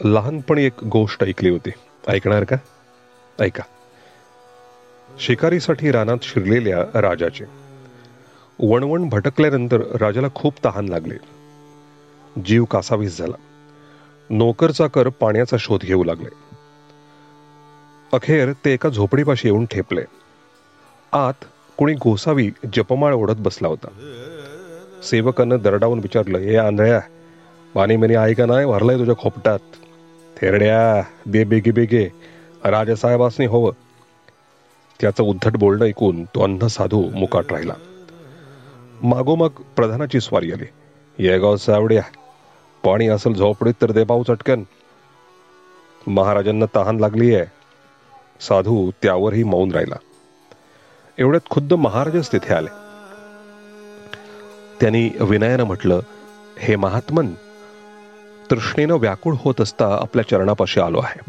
लहानपणी एक गोष्ट ऐकली होती. ऐकणार का? ऐका. शिकारीसाठी रानात शिरलेल्या राजाचे. वणवण भटकल्यानंतर राजाला खूप तहान लागले. जीव कासावीस झाला. नोकरचा कर पाण्याचा शोध घेऊ लागले. अखेर ते एका झोपडीपाशी येऊन ठेपले. आत कोणी गोसावी जपमाळ ओढत बसला होता. सेवकानं दरडावून विचारलं हे आंधळ्या पाणी मनी ऐका नाही भरलंय तुझ्या खोपटात. थेरड्या दे बेगे बेगे राजसाहेबासनी हवं. त्याचं उद्धट बोलणं ऐकून तो अंध साधू मुकाट राहिला. मागोमाग प्रधानाची स्वारी आली. येगाव सावड्या पाणी असेल झोपडीत तर देबाऊ चटकन. महाराजांना तहान लागली आहे. साधू त्यावरही मौन राहिला. एवढ्यात खुद्द महाराजच तिथे आले. त्यांनी विनयानं म्हटलं हे महात्मन तृष्णेनं व्याकुळ होत असता आपल्या चरणापाशी आलो आहे.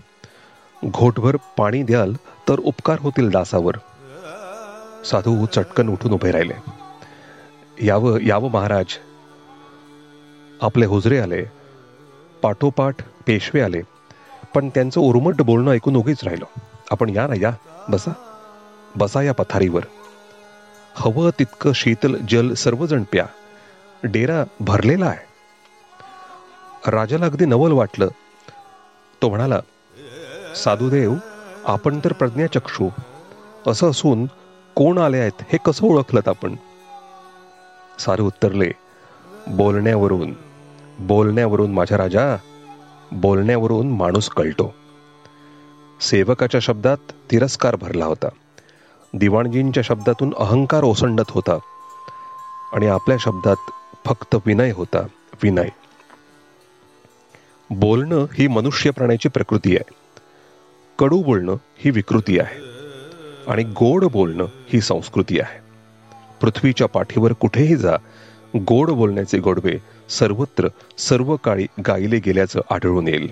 घोटभर पाणी द्याल तर उपकार होतील दासावर. साधू चटकन उठून उभे राहिले. यावं यावं महाराज. आपले हुजरे आले. पाठोपाठ पेशवे आले. पण त्यांचं उर्मट बोलणं ऐकून उगीच राहिलो. आपण या ना या. बसा. बसा या पथारीवर. हवं तितकं शीतल जल सर्वजण प्या. डेरा भरलेला आहे. राजाला अगदी नवल वाटलं. तो म्हणाला साधुदेव आपण तर प्रज्ञाचक्षू असं असून कोण आले आहेत हे कसं ओळखलं आपण? सारे उत्तरले बोलण्यावरून बोलण्यावरून माझ्या राजा बोलण्यावरून माणूस कळतो. सेवकाच्या शब्दात तिरस्कार भरला होता. दिवाणजींच्या शब्दातून अहंकार ओसंडत होता. आणि आपल्या शब्दात फक्त विनय होता विनय. बोलणं ही मनुष्य प्राण्याची प्रकृती आहे. कडू बोलणं ही विकृती आहे. आणि गोड बोलणं ही संस्कृती आहे. पृथ्वीच्या पाठीवर कुठेही जा गोड बोलण्याचे गोडवे सर्वत्र सर्व काळी गायले गेल्याचं आढळून येईल.